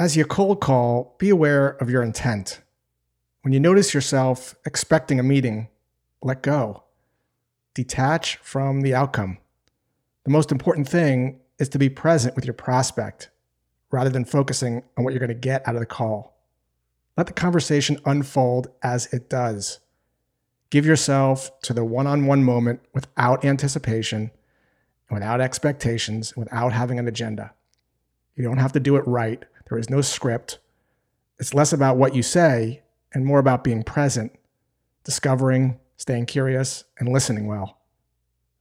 As you cold call, be aware of your intent. When you notice yourself expecting a meeting, let go. Detach from the outcome. The most important thing is to be present with your prospect rather than focusing on what you're going to get out of the call. Let the conversation unfold as it does. Give yourself to the one on one moment without anticipation, without expectations, without having an agenda. You don't have to do it right. There is no script. It's less about what you say and more about being present, discovering, staying curious, and listening well.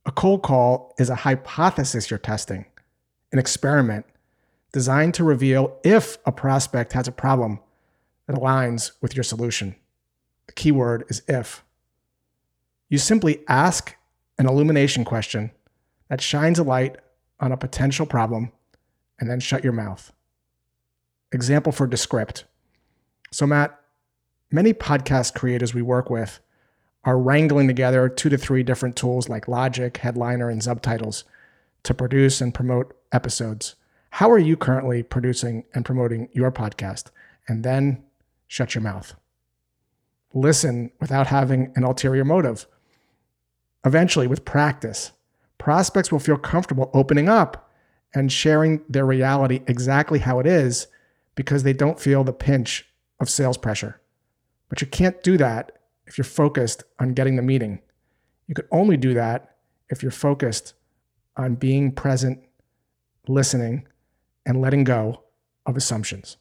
A cold call is a hypothesis you're testing, an experiment designed to reveal if a prospect has a problem that aligns with your solution. The key word is if. You simply ask an illumination question that shines a light on a potential problem and then shut your mouth. Example for Descript. So, Matt, many podcast creators we work with are wrangling together two to three different tools like Logic, Headliner, and Subtitles to produce and promote episodes. How are you currently producing and promoting your podcast? And then shut your mouth. Listen without having an ulterior motive. Eventually, with practice, prospects will feel comfortable opening up and sharing their reality exactly how it is because they don't feel the pinch of sales pressure. But you can't do that if you're focused on getting the meeting. You could only do that if you're focused on being present, listening, and letting go of assumptions.